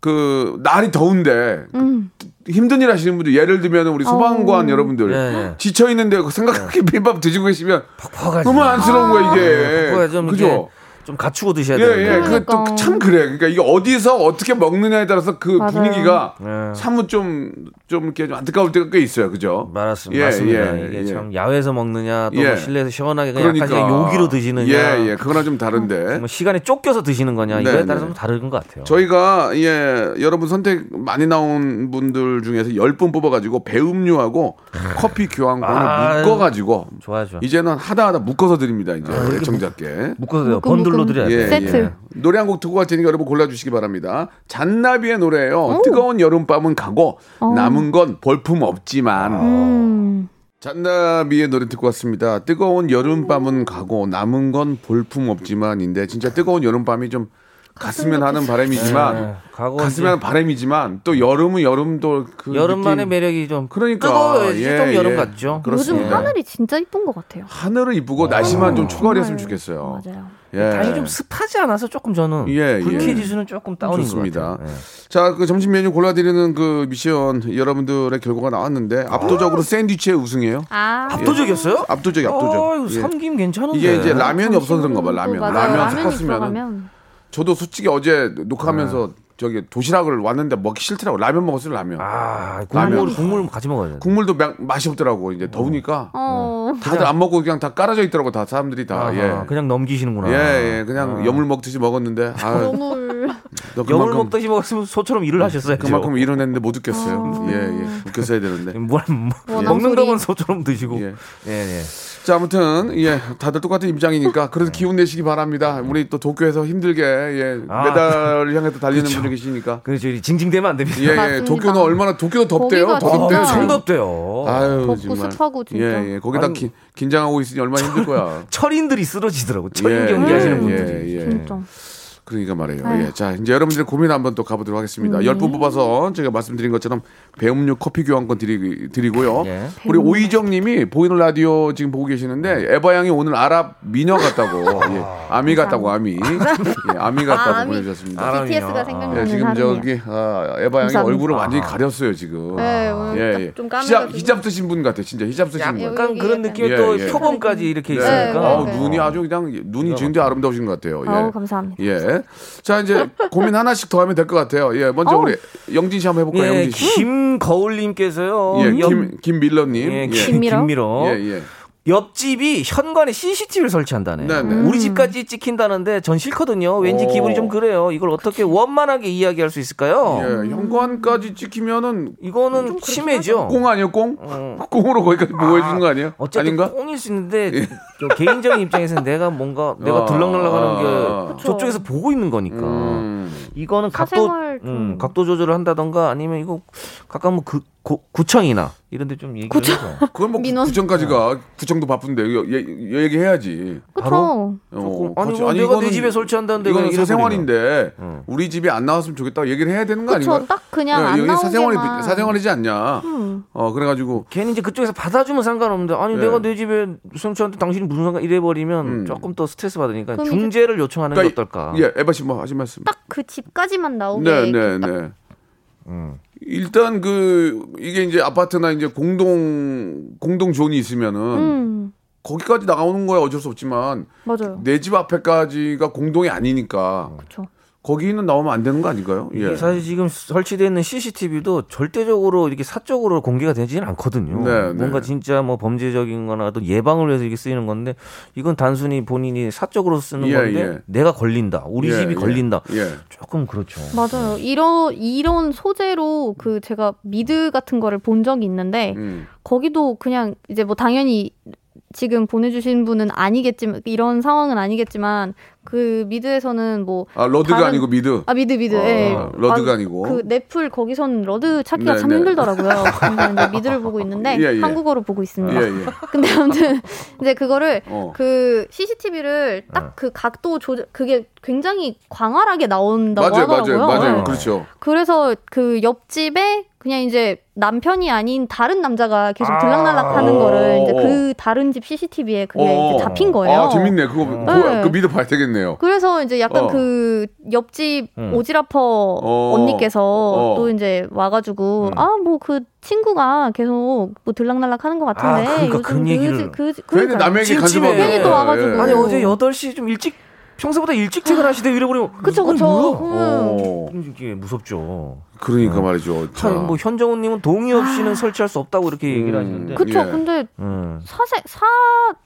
그 날이 더운데
음.
힘든 일 하시는 분들 예를 들면 우리 소방관
어.
여러분들
예, 예.
지쳐 있는데 그 삼각김밥 드시고 계시면
퍽퍽하지.
너무 안쓰러운 거야 이게
퍽퍽해. 좀
그죠?
좀 갖추고 드셔야
예,
되는데.
예. 그또
그러니까.
참 그래. 그러니까 이게 어디서 어떻게 먹느냐에 따라서 그
맞아요.
분위기가
예.
사뭇 좀, 좀 이렇게 좀 안타까울 때가 꽤 있어요. 그죠?
맞습니다.
예,
맞습니다.
예,
이게
예.
참 야외에서 먹느냐 또
예.
뭐 실내에서 시원하게 그냥
그러니까.
약간 그냥 요기로 드시느냐.
예, 예. 그거랑 좀 다른데.
뭐 시간에 쫓겨서 드시는 거냐 이거에
네,
따라서
네.
좀 다른 것 같아요.
저희가 예 여러분 선택 많이 나온 분들 중에서 10분 뽑아가지고 배음료하고 커피 교환권을
아유.
묶어가지고
좋아요, 좋아.
이제는 하다 하다 묶어서 드립니다 이제 애청자께
묶어서 돼요.
묶음,
번들로
묶음.
드려야
예,
돼.
세트.
예. 노래 한 곡 듣고 갈 테니까 여러분 골라주시기 바랍니다 잔나비의 노래예요 뜨거운 여름밤은 가고 남은 건 볼품 없지만
음.
잔나비의 노래 듣고 왔습니다. 뜨거운 여름밤은 가고 남은 건 볼품 없지만인데 진짜 뜨거운 여름밤이 좀 갔으면 하는 바람이지만
네,
갔으면 하는 바람이지만 또 여름은 여름도 그
여름만의
느낌-
매력이 좀
그러니까
뜨거워야지
예,
좀 여름
예.
같죠.
그렇습니다.
요즘 하늘이 진짜 이쁜 것 같아요.
하늘은 이쁘고 날씨만 좀 초가을이었으면 좋겠어요.
맞아요.
예.
다행히 좀 습하지 않아서 조금 저는
예,
불쾌
예.
지수는 조금 다운인
좋습니다.
것 같아요. 예.
자, 그 점심 메뉴 골라드리는 그 미션 여러분들의 결과가 나왔는데 압도적으로 샌드위치의 우승이에요.
아.
압도적이었어요?
압도적이 압도적. 예.
삼김 괜찮은데.
이게 이제 라면이 없어서 그런가 봐. 라면.
맞아요.
라면 섞었으면 저도 솔직히 어제 녹화하면서 저기 도시락을 왔는데 먹기 싫더라고. 라면 먹었어요, 라면.
아, 국물
라면.
국물 같이 먹어야 돼.
국물도 마- 맛이 없더라고. 이제 더우니까
어.
다들 안 먹고 그냥 다 깔아져 있더라고. 다 사람들이 다.
아하,
예.
그냥 넘기시는구나.
예, 예. 그냥
아.
여물 먹듯이 먹었는데 아,
너물.
그만큼-
먹듯이 먹었으면 소처럼 일을 하셨어요.
그만큼 일어냈는데 못 웃겼어요.
아.
예, 예. 웃겼어야 되는데.
뭘 뭐, 먹는. 거면 소처럼 드시고.
예.
예, 예.
자, 아무튼 예, 다들 똑같은 입장이니까 그래도 기운 내시기 바랍니다. 우리 또 도쿄에서 힘들게 예,
아,
메달을 향해서 달리는 분들 계십니까?
그래서 저희 징징대면 안 됩니다.
예, 예.
맞습니다.
도쿄는 얼마나 도쿄도 덥대요. 덥대요. 지금.
덥대요.
아유,
덥고
정말.
습하고 진짜.
예, 예. 거기다
아니,
기- 긴장하고 있으니 얼마나 힘들 거야.
철인들이 쓰러지더라고. 철인
예,
경기
예,
하시는
예,
분들이.
예.
진짜.
그러니까 말이에요.
아유.
예. 자, 이제 여러분들의 고민 한번 또 가보도록 하겠습니다.
음.
열분 뽑아서 제가 말씀드린 것처럼 배음료 커피 교환권 드리, 드리고요.
예.
우리 오희정 님이 보이는 라디오 지금 보고 계시는데 에바 양이 오늘 아랍 미녀 같다고. 예. 아미 같다고, 아미. 예, 아미 같다고
아, 아미.
보내주셨습니다.
아랍
BTS가
아.
생각나는
예, 지금. 저기 아, 에바 양이. 얼굴을 완전히 가렸어요 지금.
네,
예,
딱
예.
좀
히잡,
까매가지고.
히잡 쓰신 분 같아, 진짜 히잡 쓰신 분.
약간 그런
예,
또
예.
표범까지 이렇게
네.
있으니까.
네.
눈이 아주 그냥 눈이 지금도 아름다우신 것 같아요. 예.
아우, 감사합니다.
예. 자 이제 고민 하나씩 더 하면 될 것 같아요. 예. 먼저. 우리 영진 씨 한번 해볼까요?
예,
영진 씨.
김거울님께서요.
예,
옆-
김 김밀러님.
예,
예.
김밀어?
김밀어.
예, 예.
옆집이 현관에 CCTV를 설치한다네.
네, 네.
우리 집까지 찍힌다는데 전 싫거든요. 왠지
오.
기분이 좀 그래요. 이걸 어떻게 원만하게 이야기할 수 있을까요?
예, 현관까지 찍히면은
이거는 심해죠.
꽁 아니에요, 꽁?
어.
꽁으로 거기까지 보고 해주는 거 아니에요?
어쨌든
아닌가? 예.
꽁일 수 있는데 저 개인적인 입장에서는 내가 뭔가 내가
아,
들락날락하는
아.
게
그쵸.
저쪽에서 보고 있는 거니까
음.
이거는 각도
사생활 좀-
음, 각도 조절을 한다던가 아니면 이거 각각 뭐 그, 구, 구청이나 이런 데 좀 얘기를
구청?
해서
그건 뭐
민원.
구청까지가 구청도 바쁜데 얘- 얘- 얘기해야지.
그쵸.
어,
아니
같이-
뭐 내가 내
이거는-
집에 설치한다는데
이건 사생활인데
응.
우리 집에 안 나왔으면 좋겠다고 얘기를 해야 되는 거
그쵸.
아닌가?
딱 그냥
예,
안
여기 사생활이
나오게만.
사생활이지 않냐?
음.
어 그래가지고
괜히 이제 그쪽에서 받아주면 상관없는데 아니
네.
내가 내 집에 설치하는데 당신이 무슨 상관 이래 버리면
음.
조금 더 스트레스 받으니까 중재를 요청하는 게
그러니까
어떨까?
예, 에바 씨뭐 하신 말씀?
딱 그 집까지만 나오게.
네, 네, 네.
음.
일단 그 이게 이제 아파트나 이제 공동 공동 zone이 있으면은
음.
거기까지 나오는 거야 어쩔 수 없지만
맞아요.
내 집 앞에까지가 공동이 아니니까
그쵸.
거기는 나오면 안 되는 거 아닌가요?
이게
예.
사실 지금 설치되어 있는 CCTV도 절대적으로 이렇게 사적으로 공개가 되지는 않거든요.
네,
뭔가
네.
진짜 뭐 범죄적인 거나 어떤 예방을 위해서 이렇게 쓰이는 건데 이건 단순히 본인이 사적으로 쓰는
예,
건데
예.
내가 걸린다. 우리
예,
집이
예.
걸린다.
예.
조금 그렇죠.
맞아요. 이런 이런 소재로 그 제가 미드 같은 거를 본 적이 있는데
음.
거기도 그냥 이제 뭐 당연히 지금 보내주신 분은 아니겠지만 이런 상황은 아니겠지만 그 미드에서는
뭐아 러드가
다른-
아니고 미드.
아 미드 미드
어,
예.
러드가
아,
아니고.
그 넷플 거기서는 러드 찾기가
네,
참
네.
힘들더라고요. 근데 이제 미드를 보고 있는데
예, 예.
한국어로 보고 있습니다.
예, 예.
근데 아무튼 이제 그거를
어.
그 CCTV를 딱 그 각도 조절 그게 굉장히 광활하게 나온다고
맞아요,
하더라고요.
맞아요, 맞아요.
네.
그렇죠.
그래서 그 옆집에 그냥 이제 남편이 아닌 다른 남자가 계속
아.
들락날락 하는
어.
거를 이제 그 다른 집 CCTV에 그게
어.
이제 잡힌 거예요.
아 재밌네. 그거 그거,
네.
그 미드 봐야 되겠네요.
그래서 이제 약간
어.
그 옆집
음.
오지라퍼
어.
언니께서
어.
또 이제 와가지고
음.
아뭐 그 친구가 계속 뭐 들락날락 하는 것 같은데
아, 그러니까
요즘
그런 얘기를.
그, 그, 그러니까요.
남에게
찜찜해.
간섭하고.
괜히 또 와가지고.
예,
아니
예.
어제 8시 좀 일찍 평소보다 일찍 퇴근하시대 이래버리면
그쵸 그쵸.
뭐야?
음.
어.
이게 무섭죠.
그러니까 말이죠. 자.
참, 뭐 현정훈님은 동의 없이는 설치할 수 없다고 이렇게 얘기를
음.
하시는데.
그쵸.
예.
근데
음.
사세 사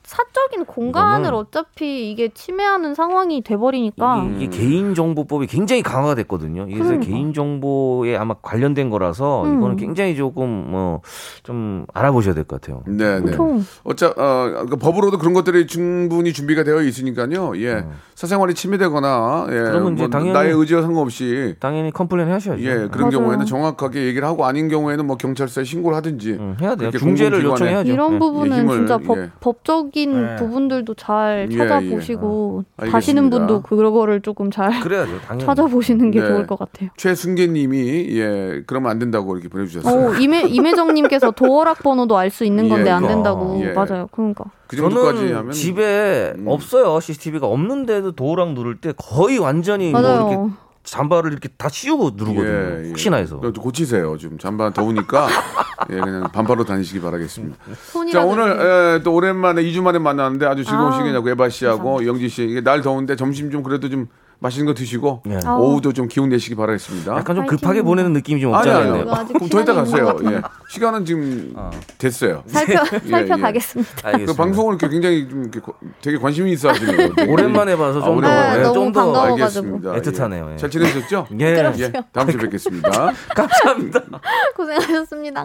사적인 공간을
이거는-
어차피 이게 침해하는 상황이 돼버리니까
이게, 이게 개인정보법이 굉장히 강화가 됐거든요. 그래서
그러니까.
개인정보에 아마 관련된 거라서
음.
이거는 굉장히 조금 뭐좀 알아보셔야 될 것 같아요.
네, 네. 어차 어, 그 법으로도 그런 것들이 충분히 준비가 되어 있으니까요. 예. 사생활이 침해되거나 예.
음. 그러면 이제
뭐
당연히-
나의 의지와 상관없이
당연히 complain 하셔야죠.
예,
맞아요.
경우에는 정확하게 얘기를 하고 아닌 경우에는 뭐 경찰서에 신고를 하든지
음, 해야 돼요. 중재를 요청해야죠.
이런
예.
부분은
예, 힘을,
진짜 법,
예.
법 적인
예.
부분들도 잘
예,
찾아보시고
예.
가시는. 분도 그거를 조금 잘
그래야죠.
찾아보시는 게
네.
좋을 것 같아요.
최순계님이 예, 그러면 안 된다고 이렇게 보내주셨어요.
오, 임혜, 임혜정님께서 도어락 번호도 알 수 있는 건데
예,
안. 된다고.
예.
맞아요. 그러니까.
그
저는
하면
집에
음.
없어요 CCTV가 없는데도 도어락 누를 때 거의 완전히 뭐
맞아요.
이렇게 잠바를 이렇게 다 씌우고 누르거든요.
예, 예.
혹시나 해서.
또 고치세요. 좀 잠바 더우니까 예, 그냥 반바로 다니시기 바라겠습니다. 자 오늘. 예, 또 오랜만에 2주 만에 만났는데 아주 즐거운
아,
시간이냐고 에바 씨하고 영지 씨 이게 날 더운데 점심 좀 그래도 좀 맛있는 거 드시고
예.
오후도 좀 기운 내시기 바라겠습니다.
약간 좀
파이팅.
급하게 보내는 느낌이 좀
아니
없잖아요.
이거 아직
그럼 더 이따 가세요.
것
예. 시간은 지금 됐어요.
살펴
예,
살펴가겠습니다.
그
알겠습니다.
방송을 이렇게 굉장히 좀 이렇게 고- 되게 관심이 있어 하시는 거.
오랜만에 봐서 좀 더,
오랜만에
네,
예,
너무
좀 더,
반가워가지고.
알겠습니다.
애틋하네요, 예.
잘 지내셨죠?
예.
예. 다음 주에 뵙겠습니다.
감사합니다.
고생하셨습니다.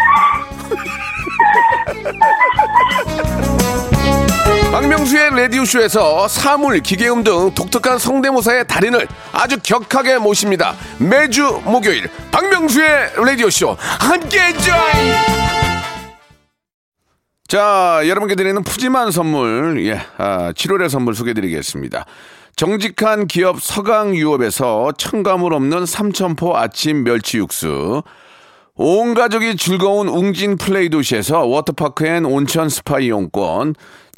박명수의 라디오쇼에서 사물, 기계음 등 독특한 성대모사의 달인을 아주 격하게 모십니다. 매주 목요일 박명수의 라디오쇼 함께해 줘요. 자, 여러분께 드리는 푸짐한 선물, 예, 아, 7월의 선물 소개드리겠습니다. 정직한 기업 서강유업에서 첨가물 없는 삼천포 아침 멸치 육수, 온 가족이 즐거운 웅진 플레이 도시에서 워터파크 and 온천 스파 이용권,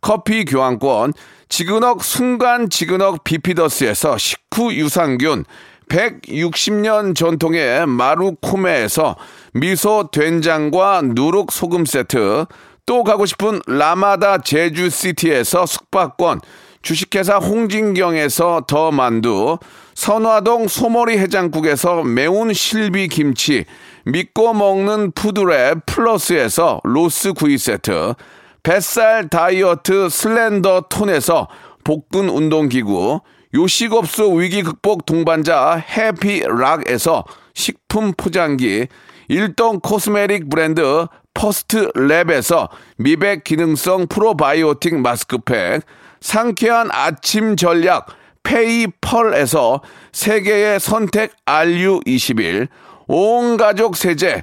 커피 교환권, 지그넉 순간 지그넉 비피더스에서 식후 유산균, 160년 전통의 마루코메에서 미소 된장과 누룩 소금 세트, 또 가고 싶은 라마다 제주시티에서 숙박권, 주식회사 홍진경에서 더 만두, 선화동 소머리 해장국에서 매운 실비 김치, 믿고 먹는 푸드랩 플러스에서 로스 구이 세트, 뱃살 다이어트 슬렌더 톤에서 복근 운동기구, 요식업소 위기 극복 동반자 해피락에서 식품 포장기, 일동 코스메릭 브랜드 퍼스트 랩에서 미백 기능성 프로바이오틱 마스크팩, 상쾌한 아침 전략 페이펄에서 세계의 선택 RU21, 온 가족 세제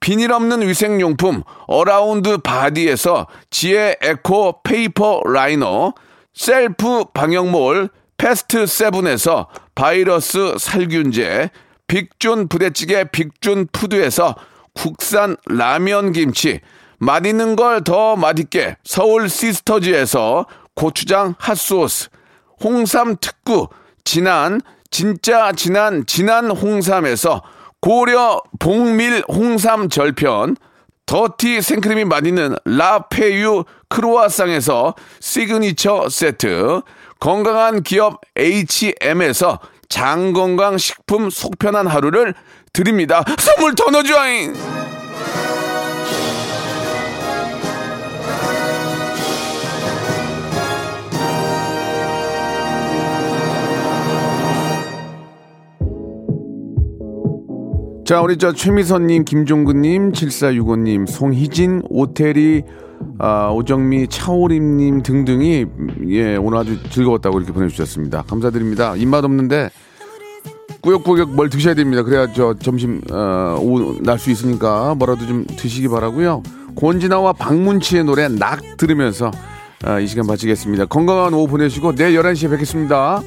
비닐 없는 위생용품 어라운드 바디에서 지혜 에코 페이퍼 라이너, 셀프 방역몰 패스트 세븐에서 바이러스 살균제, 빅준 부대찌개 빅준 푸드에서 국산 라면 김치, 맛있는 걸 더 맛있게 서울 시스터즈에서 고추장 핫소스, 홍삼 특구, 진한, 진짜 진한, 진한 홍삼에서 고려 봉밀 홍삼 절편, 더티 생크림이 맛있는 라페유 크로아상에서 시그니처 세트, 건강한 기업 H&M에서 장건강 식품 속편한 하루를 드립니다. 선물 더 넣어줘잉! 자, 우리 저 최미선님, 김종근님, 7465님, 송희진, 오태리, 아, 오정미, 차오림님 등등이 예 오늘 아주 즐거웠다고 이렇게 보내주셨습니다. 감사드립니다. 입맛 없는데 꾸역꾸역 뭘 드셔야 됩니다. 그래야 저 점심 어, 날수 있으니까 뭐라도 좀 드시기 바라고요. 권진아와 박문치의 노래 낙 들으면서 아, 이 시간 마치겠습니다. 건강한 오후 보내시고 내일 11시에 뵙겠습니다.